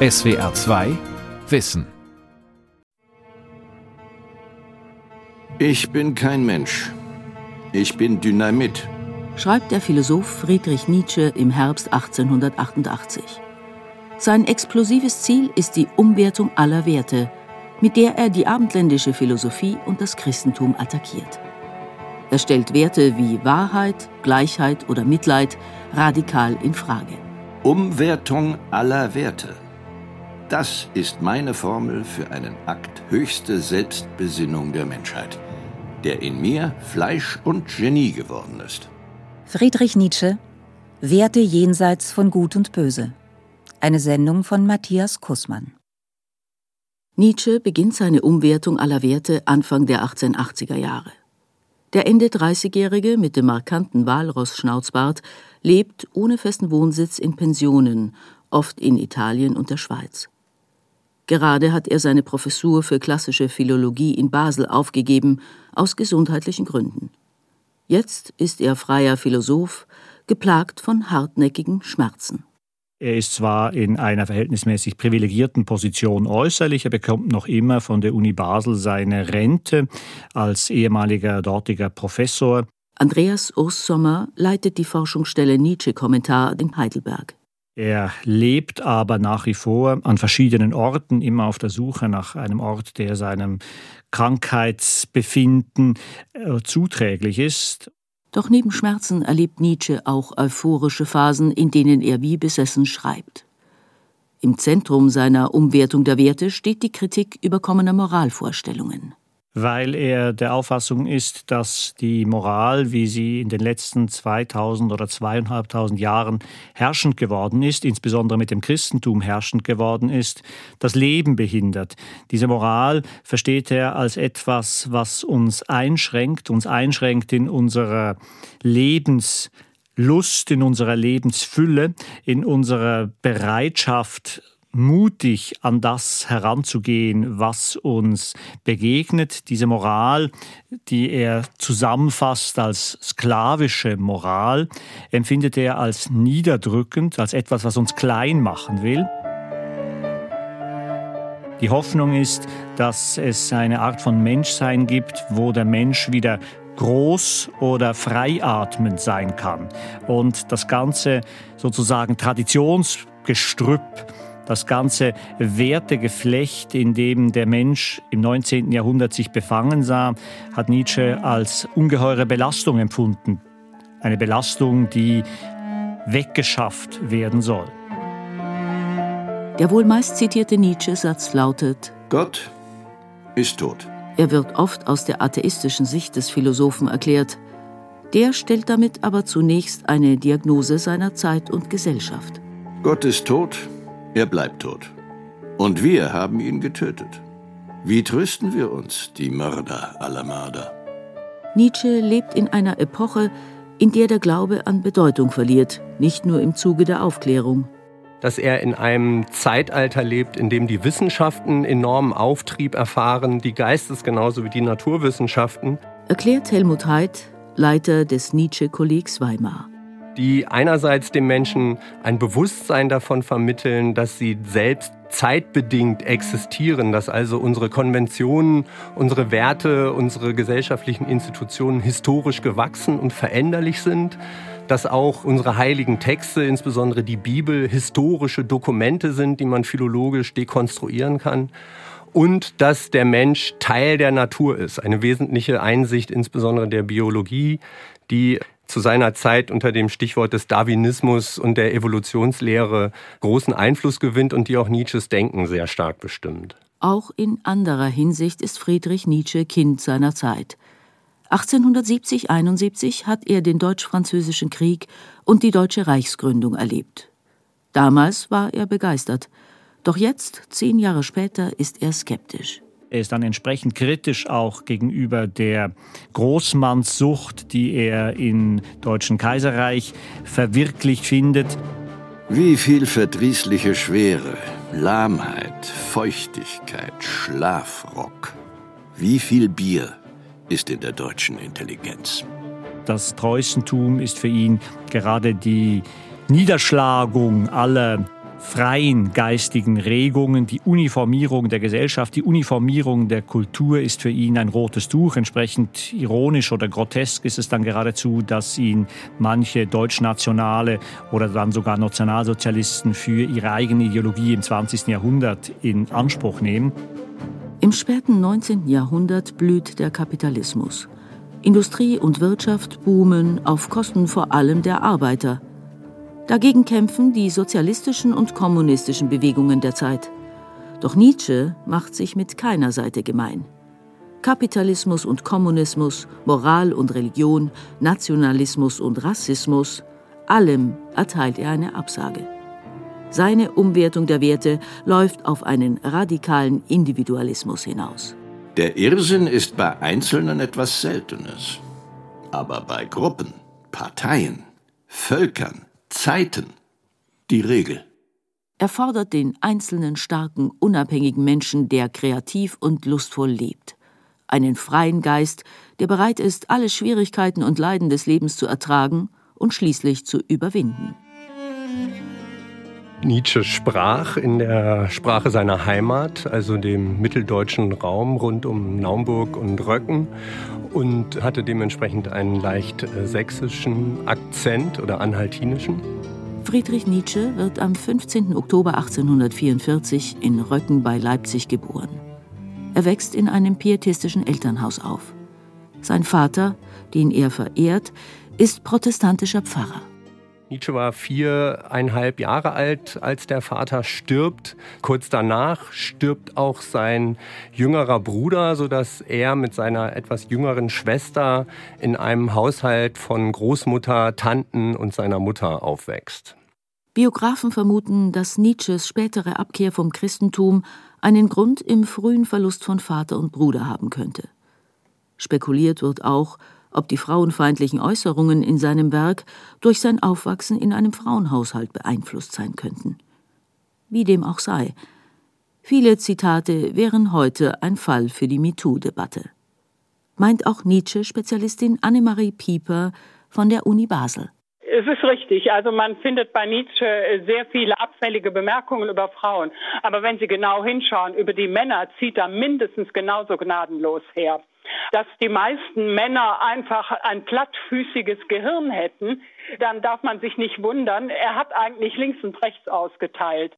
SWR 2 Wissen. Ich bin kein Mensch. Ich bin Dynamit. Schreibt der Philosoph Friedrich Nietzsche im Herbst 1888. Sein explosives Ziel ist die Umwertung aller Werte, mit der er die abendländische Philosophie und das Christentum attackiert. Er stellt Werte wie Wahrheit, Gleichheit oder Mitleid radikal in Frage. Umwertung aller Werte. Das ist meine Formel für einen Akt höchste Selbstbesinnung der Menschheit, der in mir Fleisch und Genie geworden ist. Friedrich Nietzsche Werte jenseits von Gut und Böse. Eine Sendung von Matthias Kussmann. Nietzsche beginnt seine Umwertung aller Werte Anfang der 1880er Jahre. Der Ende 30-Jährige mit dem markanten Walross-Schnauzbart lebt ohne festen Wohnsitz in Pensionen, oft in Italien und der Schweiz. Gerade hat er seine Professur für klassische Philologie in Basel aufgegeben, aus gesundheitlichen Gründen. Jetzt ist er freier Philosoph, geplagt von hartnäckigen Schmerzen. Er ist zwar in einer verhältnismäßig privilegierten Position äußerlich, er bekommt noch immer von der Uni Basel seine Rente als ehemaliger dortiger Professor. Andreas Urssommer leitet die Forschungsstelle Nietzsche-Kommentar in Heidelberg. Er lebt aber nach wie vor an verschiedenen Orten, immer auf der Suche nach einem Ort, der seinem Krankheitsbefinden äh, zuträglich ist. Doch neben Schmerzen erlebt Nietzsche auch euphorische Phasen, in denen er wie besessen schreibt. Im Zentrum seiner Umwertung der Werte steht die Kritik überkommener Moralvorstellungen weil er der Auffassung ist, dass die Moral, wie sie in den letzten 2000 oder zweieinhalbtausend Jahren herrschend geworden ist, insbesondere mit dem Christentum herrschend geworden ist, das Leben behindert. Diese Moral versteht er als etwas, was uns einschränkt, uns einschränkt in unserer Lebenslust, in unserer Lebensfülle, in unserer Bereitschaft, mutig an das heranzugehen, was uns begegnet. Diese Moral, die er zusammenfasst als sklavische Moral, empfindet er als niederdrückend, als etwas, was uns klein machen will. Die Hoffnung ist, dass es eine Art von Menschsein gibt, wo der Mensch wieder groß oder freiatmend sein kann und das ganze sozusagen Traditionsgestrüpp das ganze Wertegeflecht, in dem der Mensch im 19. Jahrhundert sich befangen sah, hat Nietzsche als ungeheure Belastung empfunden. Eine Belastung, die weggeschafft werden soll. Der wohl meist zitierte Nietzsche-Satz lautet: Gott ist tot. Er wird oft aus der atheistischen Sicht des Philosophen erklärt. Der stellt damit aber zunächst eine Diagnose seiner Zeit und Gesellschaft. Gott ist tot, er bleibt tot. Und wir haben ihn getötet. Wie trösten wir uns, die Mörder aller Mörder? Nietzsche lebt in einer Epoche, in der der Glaube an Bedeutung verliert, nicht nur im Zuge der Aufklärung. Dass er in einem Zeitalter lebt, in dem die Wissenschaften enormen Auftrieb erfahren, die Geistes genauso wie die Naturwissenschaften. Erklärt Helmut Haidt, Leiter des Nietzsche-Kollegs Weimar die einerseits dem Menschen ein Bewusstsein davon vermitteln, dass sie selbst zeitbedingt existieren, dass also unsere Konventionen, unsere Werte, unsere gesellschaftlichen Institutionen historisch gewachsen und veränderlich sind, dass auch unsere heiligen Texte, insbesondere die Bibel, historische Dokumente sind, die man philologisch dekonstruieren kann und dass der Mensch Teil der Natur ist. Eine wesentliche Einsicht insbesondere der Biologie, die zu seiner Zeit unter dem Stichwort des Darwinismus und der Evolutionslehre großen Einfluss gewinnt und die auch Nietzsches Denken sehr stark bestimmt. Auch in anderer Hinsicht ist Friedrich Nietzsche Kind seiner Zeit. 1870-71 hat er den Deutsch-Französischen Krieg und die deutsche Reichsgründung erlebt. Damals war er begeistert, doch jetzt, zehn Jahre später, ist er skeptisch. Er ist dann entsprechend kritisch auch gegenüber der Großmannssucht, die er im Deutschen Kaiserreich verwirklicht findet. Wie viel verdrießliche Schwere, Lahmheit, Feuchtigkeit, Schlafrock. Wie viel Bier ist in der deutschen Intelligenz? Das Preußentum ist für ihn gerade die Niederschlagung aller freien geistigen Regungen, die Uniformierung der Gesellschaft, die Uniformierung der Kultur ist für ihn ein rotes Tuch. Entsprechend ironisch oder grotesk ist es dann geradezu, dass ihn manche deutschnationale oder dann sogar Nationalsozialisten für ihre eigene Ideologie im 20. Jahrhundert in Anspruch nehmen. Im späten 19. Jahrhundert blüht der Kapitalismus. Industrie und Wirtschaft boomen auf Kosten vor allem der Arbeiter. Dagegen kämpfen die sozialistischen und kommunistischen Bewegungen der Zeit. Doch Nietzsche macht sich mit keiner Seite gemein. Kapitalismus und Kommunismus, Moral und Religion, Nationalismus und Rassismus, allem erteilt er eine Absage. Seine Umwertung der Werte läuft auf einen radikalen Individualismus hinaus. Der Irrsinn ist bei Einzelnen etwas Seltenes. Aber bei Gruppen, Parteien, Völkern, Zeiten die Regel. Er fordert den einzelnen starken, unabhängigen Menschen, der kreativ und lustvoll lebt. Einen freien Geist, der bereit ist, alle Schwierigkeiten und Leiden des Lebens zu ertragen und schließlich zu überwinden. Nietzsche sprach in der Sprache seiner Heimat, also dem mitteldeutschen Raum rund um Naumburg und Röcken und hatte dementsprechend einen leicht äh, sächsischen Akzent oder anhaltinischen. Friedrich Nietzsche wird am 15. Oktober 1844 in Röcken bei Leipzig geboren. Er wächst in einem pietistischen Elternhaus auf. Sein Vater, den er verehrt, ist protestantischer Pfarrer. Nietzsche war viereinhalb Jahre alt, als der Vater stirbt. Kurz danach stirbt auch sein jüngerer Bruder, sodass er mit seiner etwas jüngeren Schwester in einem Haushalt von Großmutter, Tanten und seiner Mutter aufwächst. Biografen vermuten, dass Nietzsches spätere Abkehr vom Christentum einen Grund im frühen Verlust von Vater und Bruder haben könnte. Spekuliert wird auch, ob die frauenfeindlichen Äußerungen in seinem Werk durch sein Aufwachsen in einem Frauenhaushalt beeinflusst sein könnten. Wie dem auch sei, viele Zitate wären heute ein Fall für die MeToo-Debatte. Meint auch Nietzsche-Spezialistin Annemarie Pieper von der Uni Basel. Es ist richtig. Also man findet bei Nietzsche sehr viele abfällige Bemerkungen über Frauen. Aber wenn Sie genau hinschauen, über die Männer zieht er mindestens genauso gnadenlos her dass die meisten Männer einfach ein plattfüßiges Gehirn hätten, dann darf man sich nicht wundern. Er hat eigentlich links und rechts ausgeteilt.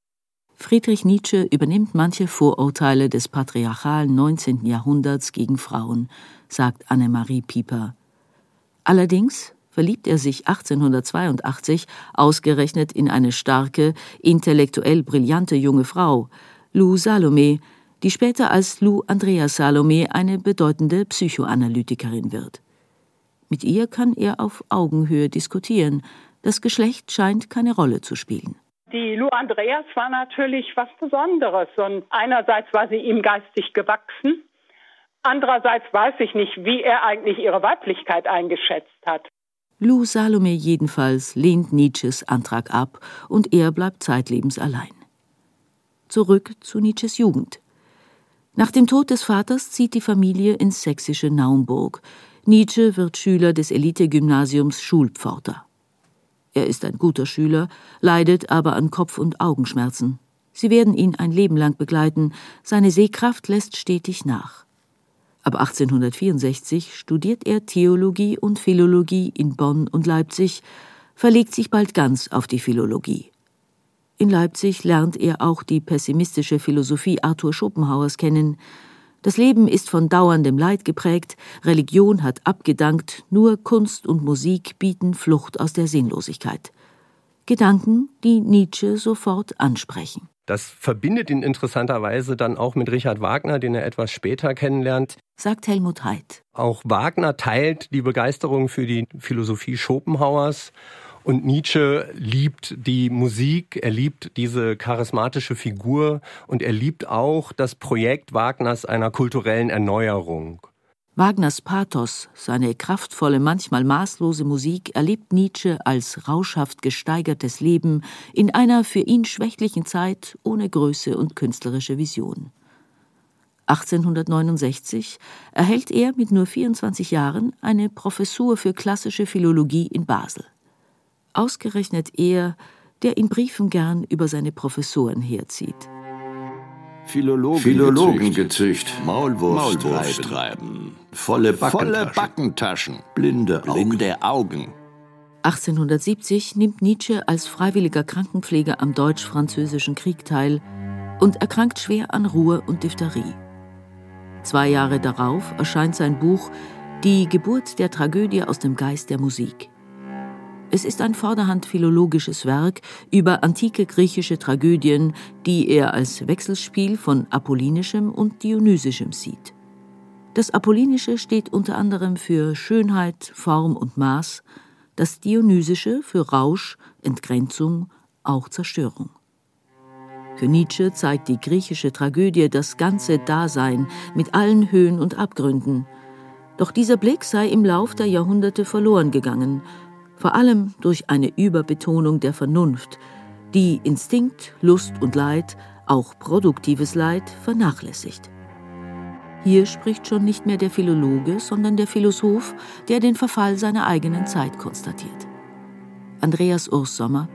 Friedrich Nietzsche übernimmt manche Vorurteile des patriarchalen 19. Jahrhunderts gegen Frauen, sagt Annemarie Pieper. Allerdings verliebt er sich 1882 ausgerechnet in eine starke, intellektuell brillante junge Frau, Lou Salome, die später als Lou Andrea Salome eine bedeutende Psychoanalytikerin wird. Mit ihr kann er auf Augenhöhe diskutieren. Das Geschlecht scheint keine Rolle zu spielen. Die Lou Andreas war natürlich was Besonderes und einerseits war sie ihm geistig gewachsen, andererseits weiß ich nicht, wie er eigentlich ihre Weiblichkeit eingeschätzt hat. Lou Salome jedenfalls lehnt Nietzsches Antrag ab und er bleibt zeitlebens allein. Zurück zu Nietzsches Jugend. Nach dem Tod des Vaters zieht die Familie ins sächsische Naumburg. Nietzsche wird Schüler des Elitegymnasiums Schulpforter. Er ist ein guter Schüler, leidet aber an Kopf- und Augenschmerzen. Sie werden ihn ein Leben lang begleiten, seine Sehkraft lässt stetig nach. Ab 1864 studiert er Theologie und Philologie in Bonn und Leipzig, verlegt sich bald ganz auf die Philologie. In Leipzig lernt er auch die pessimistische Philosophie Arthur Schopenhauers kennen. Das Leben ist von dauerndem Leid geprägt, Religion hat abgedankt, nur Kunst und Musik bieten Flucht aus der Sinnlosigkeit. Gedanken, die Nietzsche sofort ansprechen. Das verbindet ihn interessanterweise dann auch mit Richard Wagner, den er etwas später kennenlernt. Sagt Helmut Haidt. Auch Wagner teilt die Begeisterung für die Philosophie Schopenhauers und Nietzsche liebt die Musik, er liebt diese charismatische Figur und er liebt auch das Projekt Wagners einer kulturellen Erneuerung. Wagners Pathos, seine kraftvolle, manchmal maßlose Musik erlebt Nietzsche als rauschhaft gesteigertes Leben in einer für ihn schwächlichen Zeit ohne Größe und künstlerische Vision. 1869 erhält er mit nur 24 Jahren eine Professur für klassische Philologie in Basel. Ausgerechnet er, der in Briefen gern über seine Professoren herzieht. Philologen Philologengezücht, Maulwurf, Maulwurf treiben, volle Backentaschen, volle Backentaschen blinde, blinde Augen. 1870 nimmt Nietzsche als freiwilliger Krankenpfleger am Deutsch-Französischen Krieg teil und erkrankt schwer an Ruhr und Diphtherie. Zwei Jahre darauf erscheint sein Buch Die Geburt der Tragödie aus dem Geist der Musik. Es ist ein vorderhand philologisches Werk über antike griechische Tragödien, die er als Wechselspiel von apollinischem und dionysischem sieht. Das Apollinische steht unter anderem für Schönheit, Form und Maß, das Dionysische für Rausch, Entgrenzung, auch Zerstörung. Für Nietzsche zeigt die griechische Tragödie das ganze Dasein mit allen Höhen und Abgründen. Doch dieser Blick sei im Lauf der Jahrhunderte verloren gegangen vor allem durch eine Überbetonung der Vernunft, die Instinkt, Lust und Leid, auch produktives Leid, vernachlässigt. Hier spricht schon nicht mehr der Philologe, sondern der Philosoph, der den Verfall seiner eigenen Zeit konstatiert. Andreas Ursommer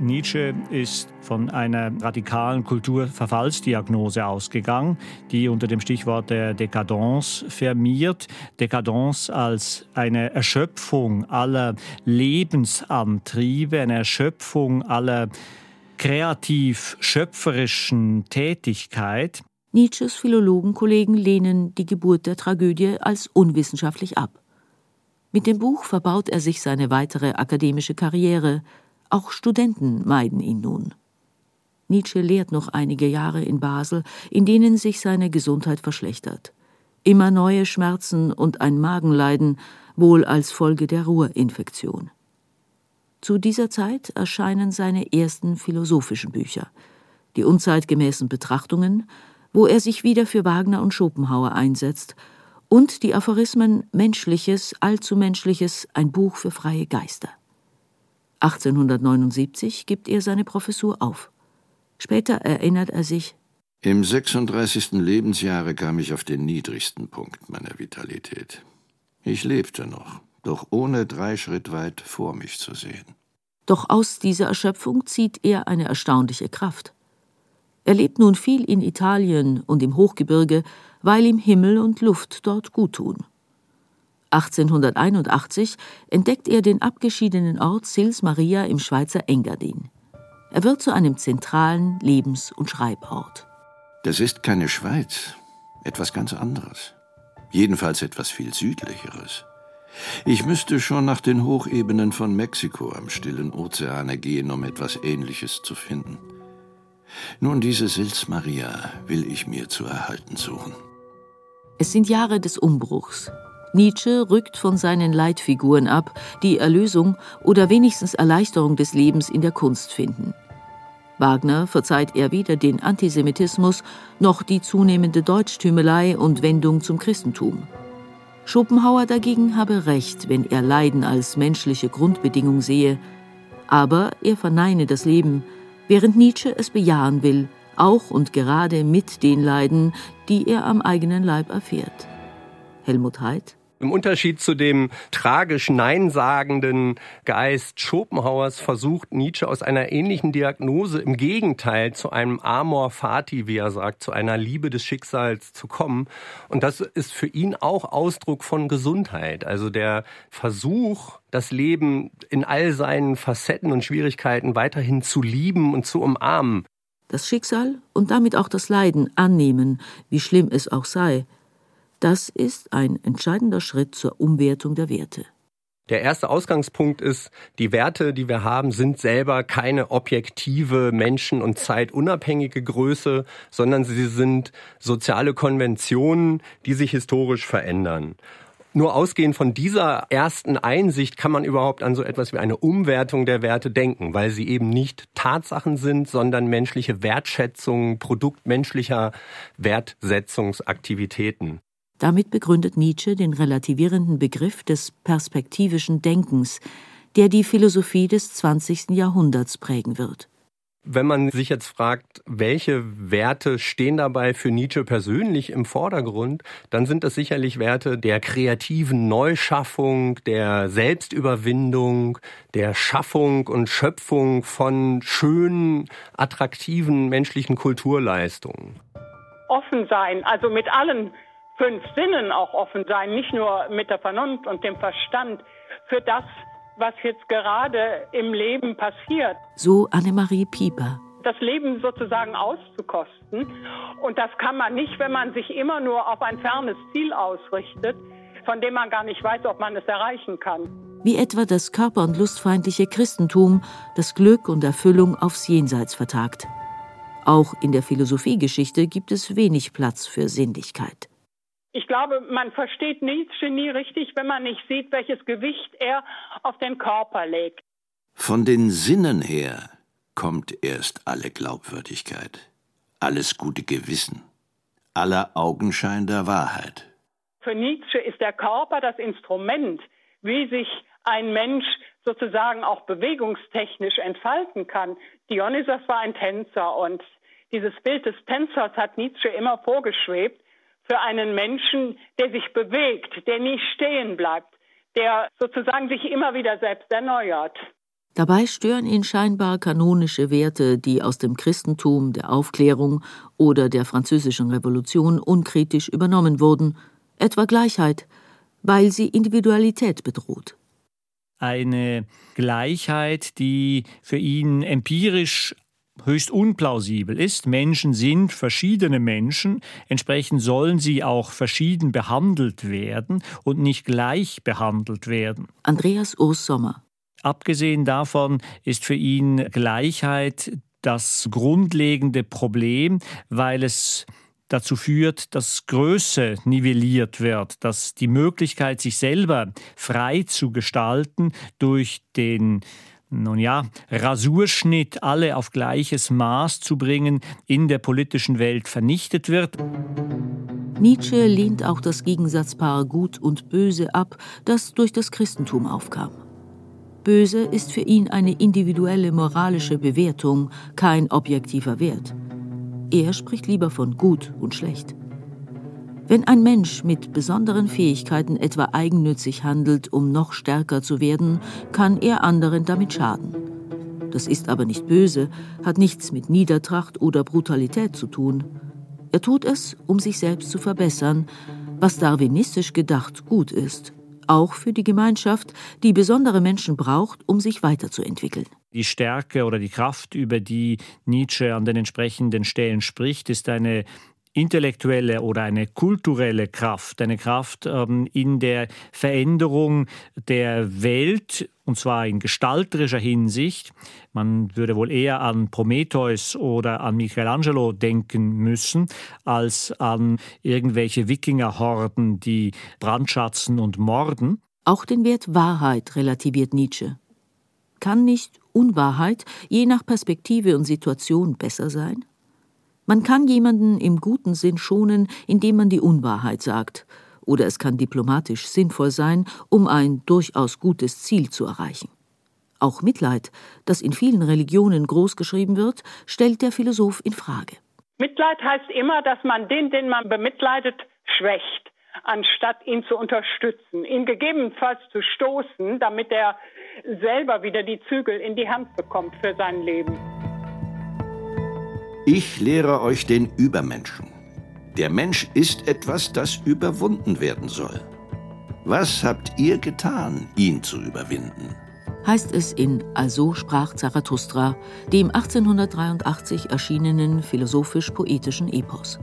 Nietzsche ist von einer radikalen Kulturverfallsdiagnose ausgegangen, die unter dem Stichwort der Dekadence firmiert. Dekadence als eine Erschöpfung aller Lebensantriebe, eine Erschöpfung aller kreativ-schöpferischen Tätigkeit. Nietzsches Philologenkollegen lehnen die Geburt der Tragödie als unwissenschaftlich ab. Mit dem Buch verbaut er sich seine weitere akademische Karriere, auch Studenten meiden ihn nun. Nietzsche lehrt noch einige Jahre in Basel, in denen sich seine Gesundheit verschlechtert. Immer neue Schmerzen und ein Magenleiden, wohl als Folge der Ruhrinfektion. Zu dieser Zeit erscheinen seine ersten philosophischen Bücher, die unzeitgemäßen Betrachtungen, wo er sich wieder für Wagner und Schopenhauer einsetzt, und die Aphorismen Menschliches, Allzumenschliches, ein Buch für freie Geister. 1879 gibt er seine Professur auf. Später erinnert er sich, im 36. Lebensjahre kam ich auf den niedrigsten Punkt meiner Vitalität. Ich lebte noch, doch ohne drei Schritt weit vor mich zu sehen. Doch aus dieser Erschöpfung zieht er eine erstaunliche Kraft. Er lebt nun viel in Italien und im Hochgebirge, weil ihm Himmel und Luft dort guttun. 1881 entdeckt er den abgeschiedenen Ort Sils Maria im Schweizer Engadin. Er wird zu einem zentralen Lebens- und Schreibort. Das ist keine Schweiz, etwas ganz anderes. Jedenfalls etwas viel südlicheres. Ich müsste schon nach den Hochebenen von Mexiko am stillen Ozeane gehen, um etwas Ähnliches zu finden. Nun, diese Sils Maria will ich mir zu erhalten suchen. Es sind Jahre des Umbruchs, Nietzsche rückt von seinen Leitfiguren ab, die Erlösung oder wenigstens Erleichterung des Lebens in der Kunst finden. Wagner verzeiht er weder den Antisemitismus noch die zunehmende Deutschtümelei und Wendung zum Christentum. Schopenhauer dagegen habe recht, wenn er Leiden als menschliche Grundbedingung sehe, aber er verneine das Leben, während Nietzsche es bejahen will, auch und gerade mit den Leiden, die er am eigenen Leib erfährt. Helmut Haidt im Unterschied zu dem tragisch neinsagenden Geist Schopenhauers versucht Nietzsche aus einer ähnlichen Diagnose im Gegenteil zu einem Amor Fati, wie er sagt, zu einer Liebe des Schicksals zu kommen. Und das ist für ihn auch Ausdruck von Gesundheit. Also der Versuch, das Leben in all seinen Facetten und Schwierigkeiten weiterhin zu lieben und zu umarmen. Das Schicksal und damit auch das Leiden annehmen, wie schlimm es auch sei, das ist ein entscheidender Schritt zur Umwertung der Werte. Der erste Ausgangspunkt ist, die Werte, die wir haben, sind selber keine objektive, menschen- und zeitunabhängige Größe, sondern sie sind soziale Konventionen, die sich historisch verändern. Nur ausgehend von dieser ersten Einsicht kann man überhaupt an so etwas wie eine Umwertung der Werte denken, weil sie eben nicht Tatsachen sind, sondern menschliche Wertschätzung, Produkt menschlicher Wertsetzungsaktivitäten. Damit begründet Nietzsche den relativierenden Begriff des perspektivischen Denkens, der die Philosophie des 20. Jahrhunderts prägen wird. Wenn man sich jetzt fragt, welche Werte stehen dabei für Nietzsche persönlich im Vordergrund, dann sind das sicherlich Werte der kreativen Neuschaffung, der Selbstüberwindung, der Schaffung und Schöpfung von schönen, attraktiven menschlichen Kulturleistungen. Offen sein, also mit allen fünf Sinnen auch offen sein, nicht nur mit der Vernunft und dem Verstand für das, was jetzt gerade im Leben passiert. So Annemarie Pieper. Das Leben sozusagen auszukosten. Und das kann man nicht, wenn man sich immer nur auf ein fernes Ziel ausrichtet, von dem man gar nicht weiß, ob man es erreichen kann. Wie etwa das körper- und lustfeindliche Christentum, das Glück und Erfüllung aufs Jenseits vertagt. Auch in der Philosophiegeschichte gibt es wenig Platz für Sinnlichkeit. Ich glaube, man versteht Nietzsche nie richtig, wenn man nicht sieht, welches Gewicht er auf den Körper legt. Von den Sinnen her kommt erst alle Glaubwürdigkeit, alles gute Gewissen, aller Augenschein der Wahrheit. Für Nietzsche ist der Körper das Instrument, wie sich ein Mensch sozusagen auch bewegungstechnisch entfalten kann. Dionysos war ein Tänzer und dieses Bild des Tänzers hat Nietzsche immer vorgeschwebt für einen Menschen, der sich bewegt, der nie stehen bleibt, der sozusagen sich immer wieder selbst erneuert. Dabei stören ihn scheinbar kanonische Werte, die aus dem Christentum, der Aufklärung oder der französischen Revolution unkritisch übernommen wurden, etwa Gleichheit, weil sie Individualität bedroht. Eine Gleichheit, die für ihn empirisch höchst unplausibel ist. Menschen sind verschiedene Menschen, entsprechend sollen sie auch verschieden behandelt werden und nicht gleich behandelt werden. Andreas Urs Sommer. Abgesehen davon ist für ihn Gleichheit das grundlegende Problem, weil es dazu führt, dass Größe nivelliert wird, dass die Möglichkeit, sich selber frei zu gestalten durch den nun ja, Rasurschnitt alle auf gleiches Maß zu bringen, in der politischen Welt vernichtet wird. Nietzsche lehnt auch das Gegensatzpaar Gut und Böse ab, das durch das Christentum aufkam. Böse ist für ihn eine individuelle moralische Bewertung, kein objektiver Wert. Er spricht lieber von gut und schlecht. Wenn ein Mensch mit besonderen Fähigkeiten etwa eigennützig handelt, um noch stärker zu werden, kann er anderen damit schaden. Das ist aber nicht böse, hat nichts mit Niedertracht oder Brutalität zu tun. Er tut es, um sich selbst zu verbessern, was darwinistisch gedacht gut ist, auch für die Gemeinschaft, die besondere Menschen braucht, um sich weiterzuentwickeln. Die Stärke oder die Kraft, über die Nietzsche an den entsprechenden Stellen spricht, ist eine intellektuelle oder eine kulturelle Kraft, eine Kraft ähm, in der Veränderung der Welt, und zwar in gestalterischer Hinsicht. Man würde wohl eher an Prometheus oder an Michelangelo denken müssen, als an irgendwelche Wikingerhorden, die brandschatzen und morden. Auch den Wert Wahrheit relativiert Nietzsche. Kann nicht Unwahrheit je nach Perspektive und Situation besser sein? Man kann jemanden im guten Sinn schonen, indem man die Unwahrheit sagt, oder es kann diplomatisch sinnvoll sein, um ein durchaus gutes Ziel zu erreichen. Auch Mitleid, das in vielen Religionen großgeschrieben wird, stellt der Philosoph in Frage. Mitleid heißt immer, dass man den, den man bemitleidet, schwächt, anstatt ihn zu unterstützen, ihn gegebenenfalls zu stoßen, damit er selber wieder die Zügel in die Hand bekommt für sein Leben. Ich lehre euch den Übermenschen. Der Mensch ist etwas, das überwunden werden soll. Was habt ihr getan, ihn zu überwinden? heißt es in Also sprach Zarathustra, dem 1883 erschienenen philosophisch-poetischen Epos.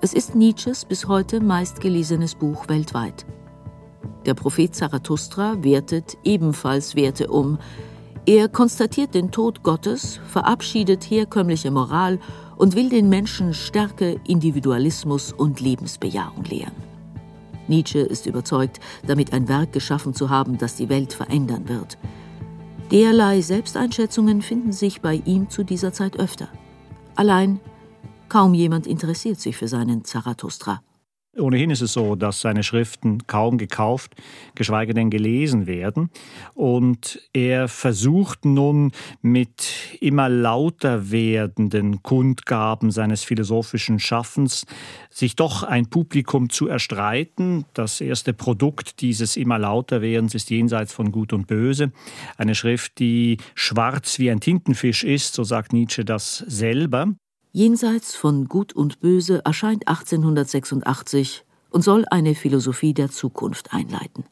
Es ist Nietzsches bis heute meistgelesenes Buch weltweit. Der Prophet Zarathustra wertet ebenfalls Werte um, er konstatiert den Tod Gottes, verabschiedet herkömmliche Moral und will den Menschen Stärke, Individualismus und Lebensbejahung lehren. Nietzsche ist überzeugt, damit ein Werk geschaffen zu haben, das die Welt verändern wird. Derlei Selbsteinschätzungen finden sich bei ihm zu dieser Zeit öfter. Allein kaum jemand interessiert sich für seinen Zarathustra. Ohnehin ist es so, dass seine Schriften kaum gekauft, geschweige denn gelesen werden. Und er versucht nun mit immer lauter werdenden Kundgaben seines philosophischen Schaffens sich doch ein Publikum zu erstreiten. Das erste Produkt dieses immer lauter werdens ist Jenseits von Gut und Böse. Eine Schrift, die schwarz wie ein Tintenfisch ist, so sagt Nietzsche das selber. Jenseits von Gut und Böse erscheint 1886 und soll eine Philosophie der Zukunft einleiten.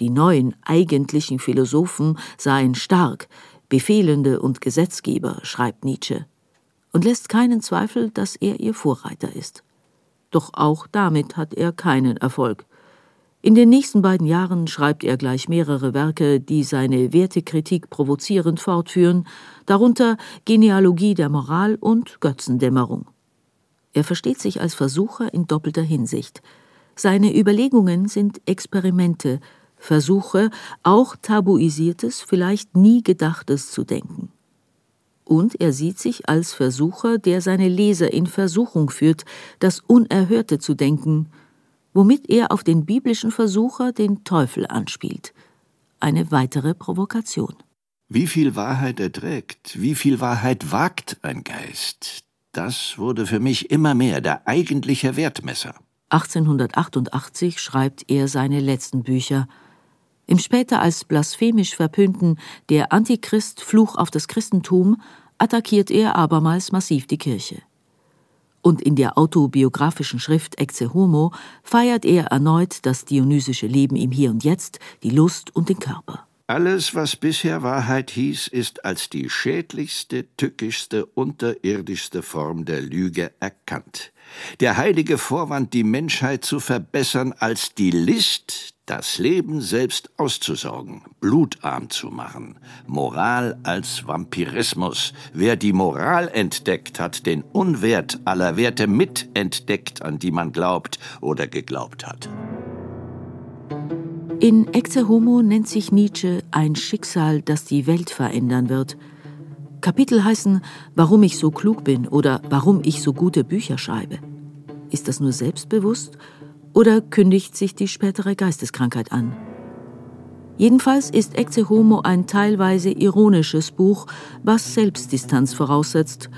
Die neuen eigentlichen Philosophen seien stark, Befehlende und Gesetzgeber, schreibt Nietzsche, und lässt keinen Zweifel, dass er ihr Vorreiter ist. Doch auch damit hat er keinen Erfolg. In den nächsten beiden Jahren schreibt er gleich mehrere Werke, die seine Wertekritik provozierend fortführen, darunter Genealogie der Moral und Götzendämmerung. Er versteht sich als Versucher in doppelter Hinsicht. Seine Überlegungen sind Experimente, Versuche, auch tabuisiertes, vielleicht nie gedachtes zu denken. Und er sieht sich als Versucher, der seine Leser in Versuchung führt, das Unerhörte zu denken, womit er auf den biblischen Versucher, den Teufel, anspielt. Eine weitere Provokation. Wie viel Wahrheit erträgt, wie viel Wahrheit wagt ein Geist, das wurde für mich immer mehr der eigentliche Wertmesser. 1888 schreibt er seine letzten Bücher. Im später als blasphemisch verpönten Der Antichrist Fluch auf das Christentum attackiert er abermals massiv die Kirche und in der autobiografischen Schrift Ecce Homo feiert er erneut das dionysische Leben im Hier und Jetzt, die Lust und den Körper. Alles, was bisher Wahrheit hieß, ist als die schädlichste, tückischste, unterirdischste Form der Lüge erkannt. Der heilige Vorwand, die Menschheit zu verbessern, als die List, das Leben selbst auszusaugen, blutarm zu machen. Moral als Vampirismus. Wer die Moral entdeckt, hat den Unwert aller Werte mitentdeckt, an die man glaubt oder geglaubt hat. In Ecce Homo nennt sich Nietzsche ein Schicksal, das die Welt verändern wird. Kapitel heißen Warum ich so klug bin oder Warum ich so gute Bücher schreibe. Ist das nur selbstbewusst oder kündigt sich die spätere Geisteskrankheit an? Jedenfalls ist Ecce Homo ein teilweise ironisches Buch, was Selbstdistanz voraussetzt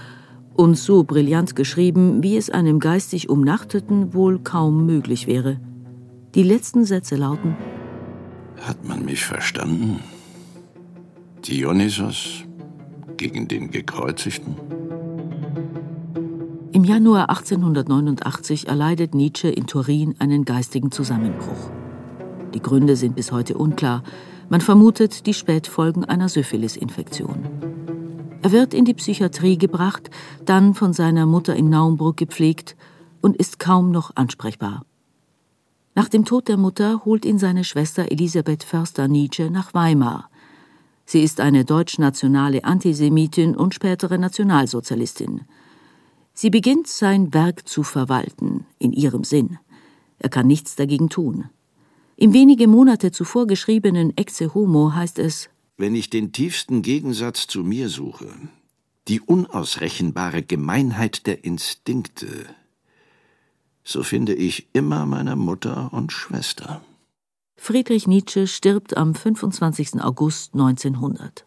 und so brillant geschrieben, wie es einem geistig Umnachteten wohl kaum möglich wäre. Die letzten Sätze lauten Hat man mich verstanden? Dionysos gegen den Gekreuzigten? Im Januar 1889 erleidet Nietzsche in Turin einen geistigen Zusammenbruch. Die Gründe sind bis heute unklar. Man vermutet die Spätfolgen einer Syphilis-Infektion. Er wird in die Psychiatrie gebracht, dann von seiner Mutter in Naumburg gepflegt und ist kaum noch ansprechbar. Nach dem Tod der Mutter holt ihn seine Schwester Elisabeth Förster Nietzsche nach Weimar. Sie ist eine deutschnationale Antisemitin und spätere Nationalsozialistin. Sie beginnt sein Werk zu verwalten, in ihrem Sinn. Er kann nichts dagegen tun. Im wenige Monate zuvor geschriebenen Exe Homo heißt es Wenn ich den tiefsten Gegensatz zu mir suche, die unausrechenbare Gemeinheit der Instinkte, so finde ich immer meine Mutter und Schwester. Friedrich Nietzsche stirbt am 25. August 1900.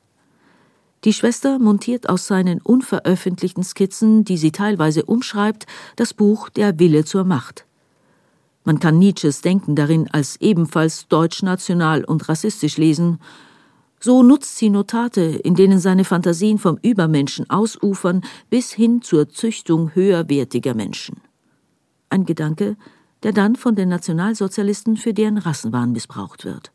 Die Schwester montiert aus seinen unveröffentlichten Skizzen, die sie teilweise umschreibt, das Buch Der Wille zur Macht. Man kann Nietzsches Denken darin als ebenfalls deutschnational und rassistisch lesen. So nutzt sie Notate, in denen seine Fantasien vom Übermenschen ausufern bis hin zur Züchtung höherwertiger Menschen. Ein Gedanke, der dann von den Nationalsozialisten für deren Rassenwahn missbraucht wird.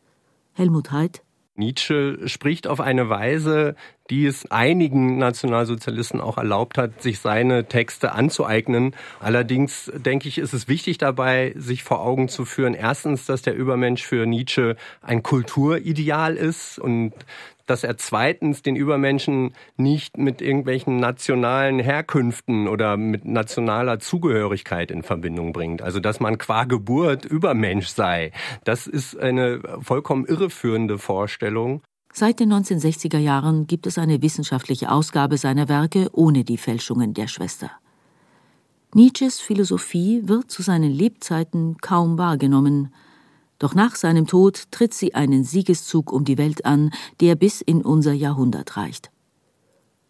Helmut Haidt Nietzsche spricht auf eine Weise, die es einigen Nationalsozialisten auch erlaubt hat, sich seine Texte anzueignen. Allerdings denke ich, ist es wichtig dabei, sich vor Augen zu führen, erstens, dass der Übermensch für Nietzsche ein Kulturideal ist und dass er zweitens den Übermenschen nicht mit irgendwelchen nationalen Herkünften oder mit nationaler Zugehörigkeit in Verbindung bringt. Also dass man qua Geburt Übermensch sei. Das ist eine vollkommen irreführende Vorstellung. Seit den 1960er Jahren gibt es eine wissenschaftliche Ausgabe seiner Werke ohne die Fälschungen der Schwester. Nietzsches Philosophie wird zu seinen Lebzeiten kaum wahrgenommen, doch nach seinem Tod tritt sie einen Siegeszug um die Welt an, der bis in unser Jahrhundert reicht.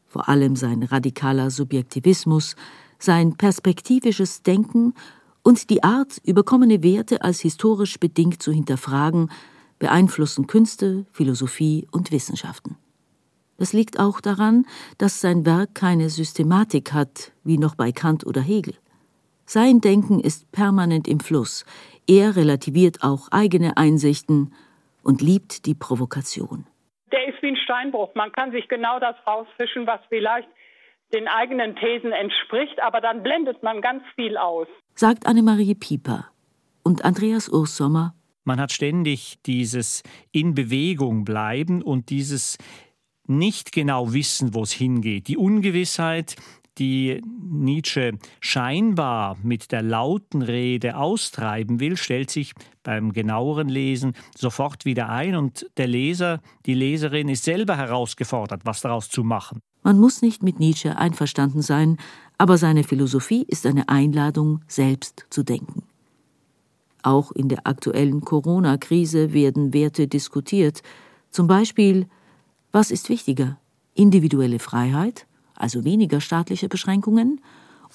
Vor allem sein radikaler Subjektivismus, sein perspektivisches Denken und die Art, überkommene Werte als historisch bedingt zu hinterfragen, beeinflussen Künste, Philosophie und Wissenschaften. Das liegt auch daran, dass sein Werk keine Systematik hat, wie noch bei Kant oder Hegel. Sein Denken ist permanent im Fluss, er relativiert auch eigene Einsichten und liebt die Provokation. Der ist wie ein Steinbruch. Man kann sich genau das rausfischen, was vielleicht den eigenen Thesen entspricht, aber dann blendet man ganz viel aus. Sagt Annemarie Pieper. Und Andreas Ursommer. Man hat ständig dieses in Bewegung bleiben und dieses nicht genau wissen, wo es hingeht. Die Ungewissheit, die Nietzsche scheinbar mit der lauten Rede austreiben will, stellt sich beim genaueren Lesen sofort wieder ein und der Leser, die Leserin ist selber herausgefordert, was daraus zu machen. Man muss nicht mit Nietzsche einverstanden sein, aber seine Philosophie ist eine Einladung, selbst zu denken. Auch in der aktuellen Corona-Krise werden Werte diskutiert, zum Beispiel was ist wichtiger? Individuelle Freiheit, also weniger staatliche Beschränkungen,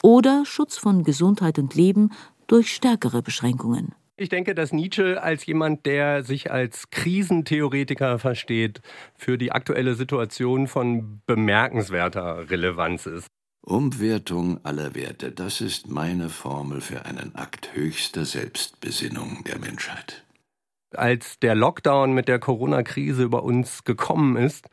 oder Schutz von Gesundheit und Leben durch stärkere Beschränkungen? Ich denke, dass Nietzsche als jemand, der sich als Krisentheoretiker versteht, für die aktuelle Situation von bemerkenswerter Relevanz ist. Umwertung aller Werte, das ist meine Formel für einen Akt höchster Selbstbesinnung der Menschheit als der Lockdown mit der Corona-Krise über uns gekommen ist,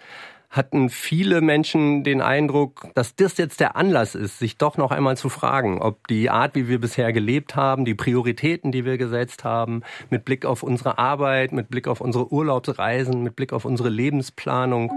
hatten viele Menschen den Eindruck, dass das jetzt der Anlass ist, sich doch noch einmal zu fragen, ob die Art, wie wir bisher gelebt haben, die Prioritäten, die wir gesetzt haben, mit Blick auf unsere Arbeit, mit Blick auf unsere Urlaubsreisen, mit Blick auf unsere Lebensplanung,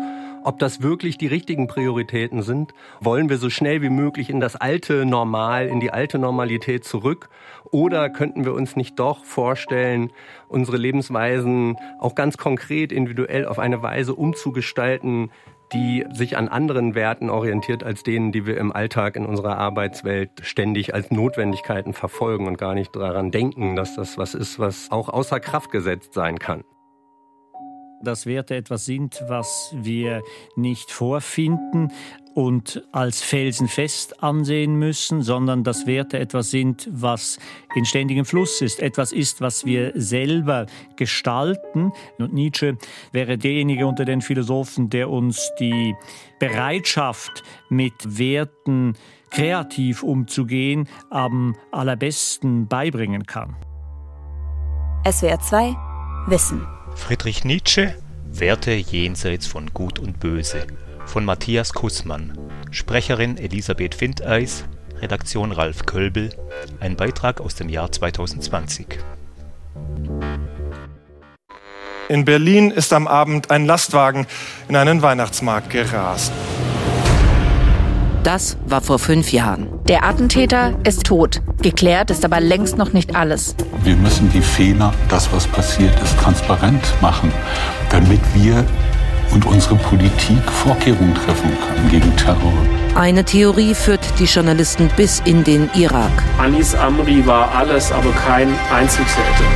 ob das wirklich die richtigen Prioritäten sind. Wollen wir so schnell wie möglich in das alte Normal, in die alte Normalität zurück? Oder könnten wir uns nicht doch vorstellen, unsere Lebensweisen auch ganz konkret, individuell auf eine Weise umzugestalten, die sich an anderen Werten orientiert als denen, die wir im Alltag in unserer Arbeitswelt ständig als Notwendigkeiten verfolgen und gar nicht daran denken, dass das was ist, was auch außer Kraft gesetzt sein kann dass Werte etwas sind, was wir nicht vorfinden und als felsenfest ansehen müssen, sondern dass Werte etwas sind, was in ständigem Fluss ist, etwas ist, was wir selber gestalten. Und Nietzsche wäre derjenige unter den Philosophen, der uns die Bereitschaft, mit Werten kreativ umzugehen, am allerbesten beibringen kann. SWR 2 Wissen Friedrich Nietzsche Werte jenseits von Gut und Böse von Matthias Kussmann, Sprecherin Elisabeth Findeis, Redaktion Ralf Kölbel, ein Beitrag aus dem Jahr 2020. In Berlin ist am Abend ein Lastwagen in einen Weihnachtsmarkt gerast. Das war vor fünf Jahren. Der Attentäter ist tot. Geklärt ist aber längst noch nicht alles. Wir müssen die Fehler, das was passiert ist, transparent machen, damit wir und unsere Politik Vorkehrungen treffen können gegen Terror. Eine Theorie führt die Journalisten bis in den Irak. Anis Amri war alles, aber kein Einzeltäter.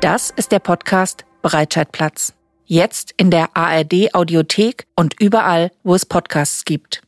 Das ist der Podcast Breitscheidplatz. Jetzt in der ARD Audiothek und überall, wo es Podcasts gibt.